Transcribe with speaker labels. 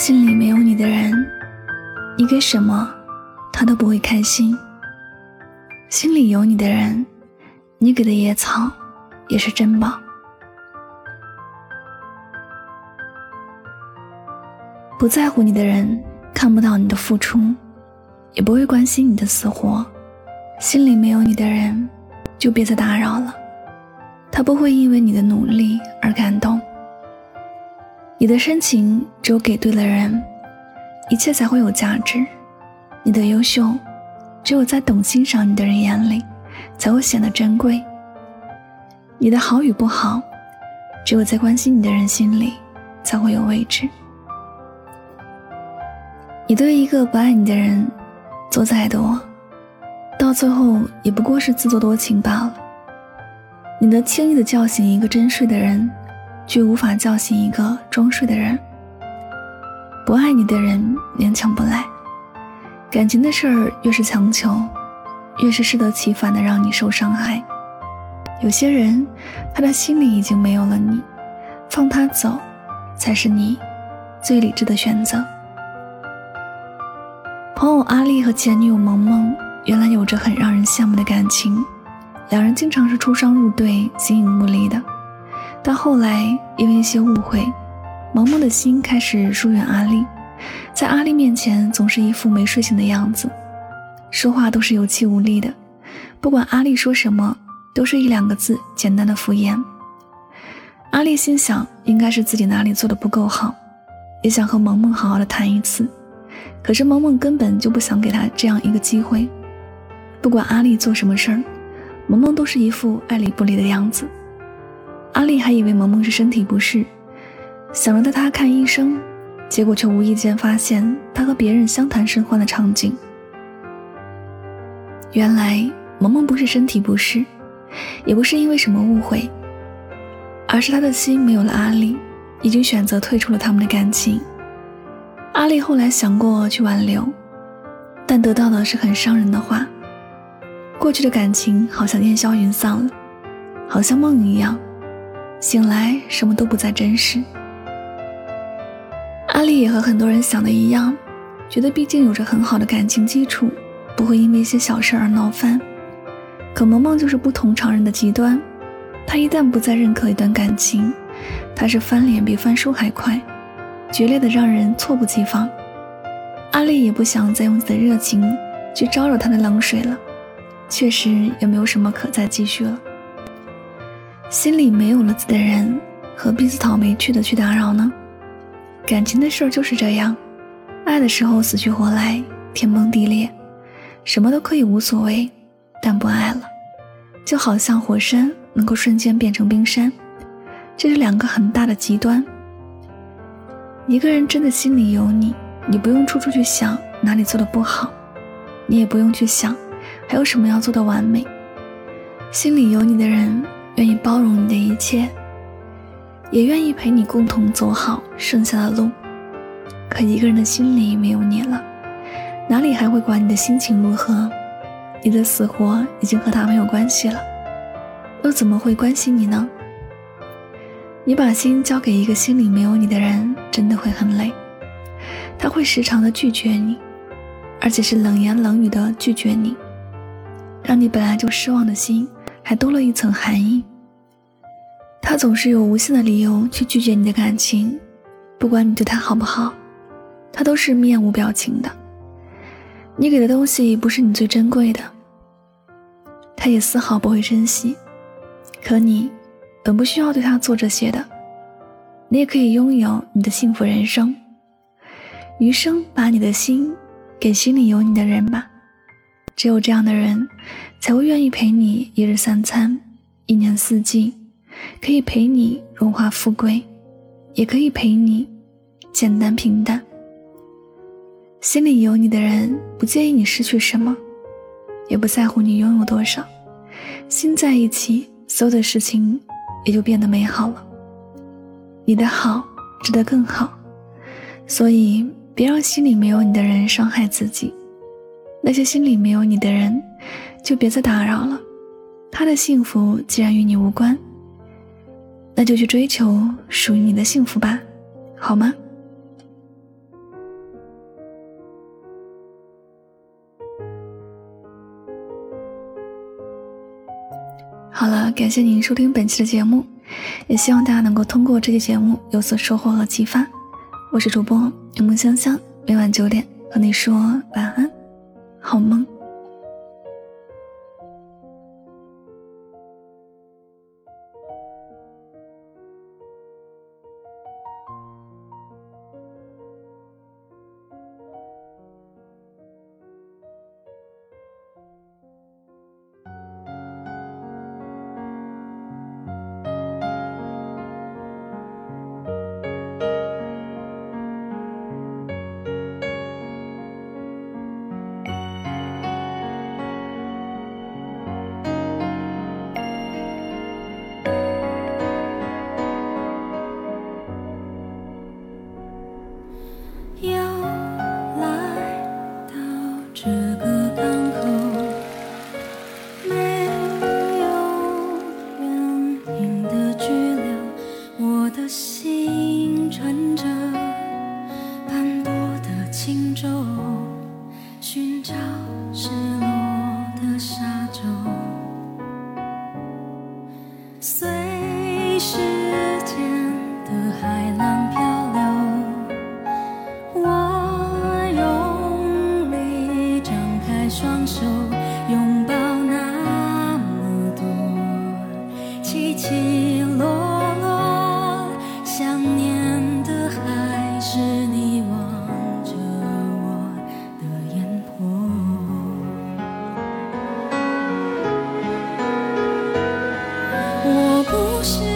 Speaker 1: 心里没有你的人，你给什么，他都不会开心。心里有你的人，你给的野草也是珍宝。不在乎你的人，看不到你的付出，也不会关心你的死活。心里没有你的人，就别再打扰了。他不会因为你的努力而感动。你的深情只有给对了人，一切才会有价值。你的优秀，只有在懂欣赏你的人眼里，才会显得珍贵。你的好与不好，只有在关心你的人心里，才会有位置。你对一个不爱你的人做再多，到最后也不过是自作多情罢了。你能轻易的叫醒一个真睡的人。却无法叫醒一个装睡的人。不爱你的人勉强不来，感情的事儿越是强求，越是适得其反的让你受伤害。有些人，他的心里已经没有了你，放他走，才是你最理智的选择。朋友阿丽和前女友萌萌原来有着很让人羡慕的感情，两人经常是出双入对，形影不离的。但后来因为一些误会，萌萌的心开始疏远阿丽，在阿丽面前总是一副没睡醒的样子，说话都是有气无力的，不管阿丽说什么，都是一两个字简单的敷衍。阿丽心想，应该是自己哪里做的不够好，也想和萌萌好好的谈一次，可是萌萌根本就不想给他这样一个机会，不管阿丽做什么事儿，萌萌都是一副爱理不理的样子。阿丽还以为萌萌是身体不适，想着带她看医生，结果却无意间发现她和别人相谈甚欢的场景。原来萌萌不是身体不适，也不是因为什么误会，而是他的心没有了阿丽，已经选择退出了他们的感情。阿丽后来想过去挽留，但得到的是很伤人的话：过去的感情好像烟消云散了，好像梦一样。醒来，什么都不再真实。阿丽也和很多人想的一样，觉得毕竟有着很好的感情基础，不会因为一些小事而闹翻。可萌萌就是不同常人的极端，她一旦不再认可一段感情，她是翻脸比翻书还快，决裂的让人猝不及防。阿丽也不想再用自己的热情去招惹他的冷水了，确实也没有什么可再继续了。心里没有了字的人，何必自讨没趣的去打扰呢？感情的事儿就是这样，爱的时候死去活来，天崩地裂，什么都可以无所谓；但不爱了，就好像火山能够瞬间变成冰山，这是两个很大的极端。一个人真的心里有你，你不用处处去想哪里做的不好，你也不用去想还有什么要做的完美。心里有你的人。愿意包容你的一切，也愿意陪你共同走好剩下的路。可一个人的心里没有你了，哪里还会管你的心情如何？你的死活已经和他没有关系了，又怎么会关心你呢？你把心交给一个心里没有你的人，真的会很累。他会时常的拒绝你，而且是冷言冷语的拒绝你，让你本来就失望的心。还多了一层含义。他总是有无限的理由去拒绝你的感情，不管你对他好不好，他都是面无表情的。你给的东西不是你最珍贵的，他也丝毫不会珍惜。可你本不需要对他做这些的，你也可以拥有你的幸福人生。余生把你的心给心里有你的人吧。只有这样的人，才会愿意陪你一日三餐，一年四季，可以陪你荣华富贵，也可以陪你简单平淡。心里有你的人，不介意你失去什么，也不在乎你拥有多少。心在一起，所有的事情也就变得美好了。你的好值得更好，所以别让心里没有你的人伤害自己。那些心里没有你的人，就别再打扰了。他的幸福既然与你无关，那就去追求属于你的幸福吧好吗？
Speaker 2: 好了感谢您收听本期的节目也希望大家能够通过这期节目有所收获和启发。我是主播有梦香香每晚九点和你说晚安好梦。乘着斑驳的轻舟寻找失落的沙洲。
Speaker 3: 随时
Speaker 2: 间的海浪漂流我用力张开双手拥不是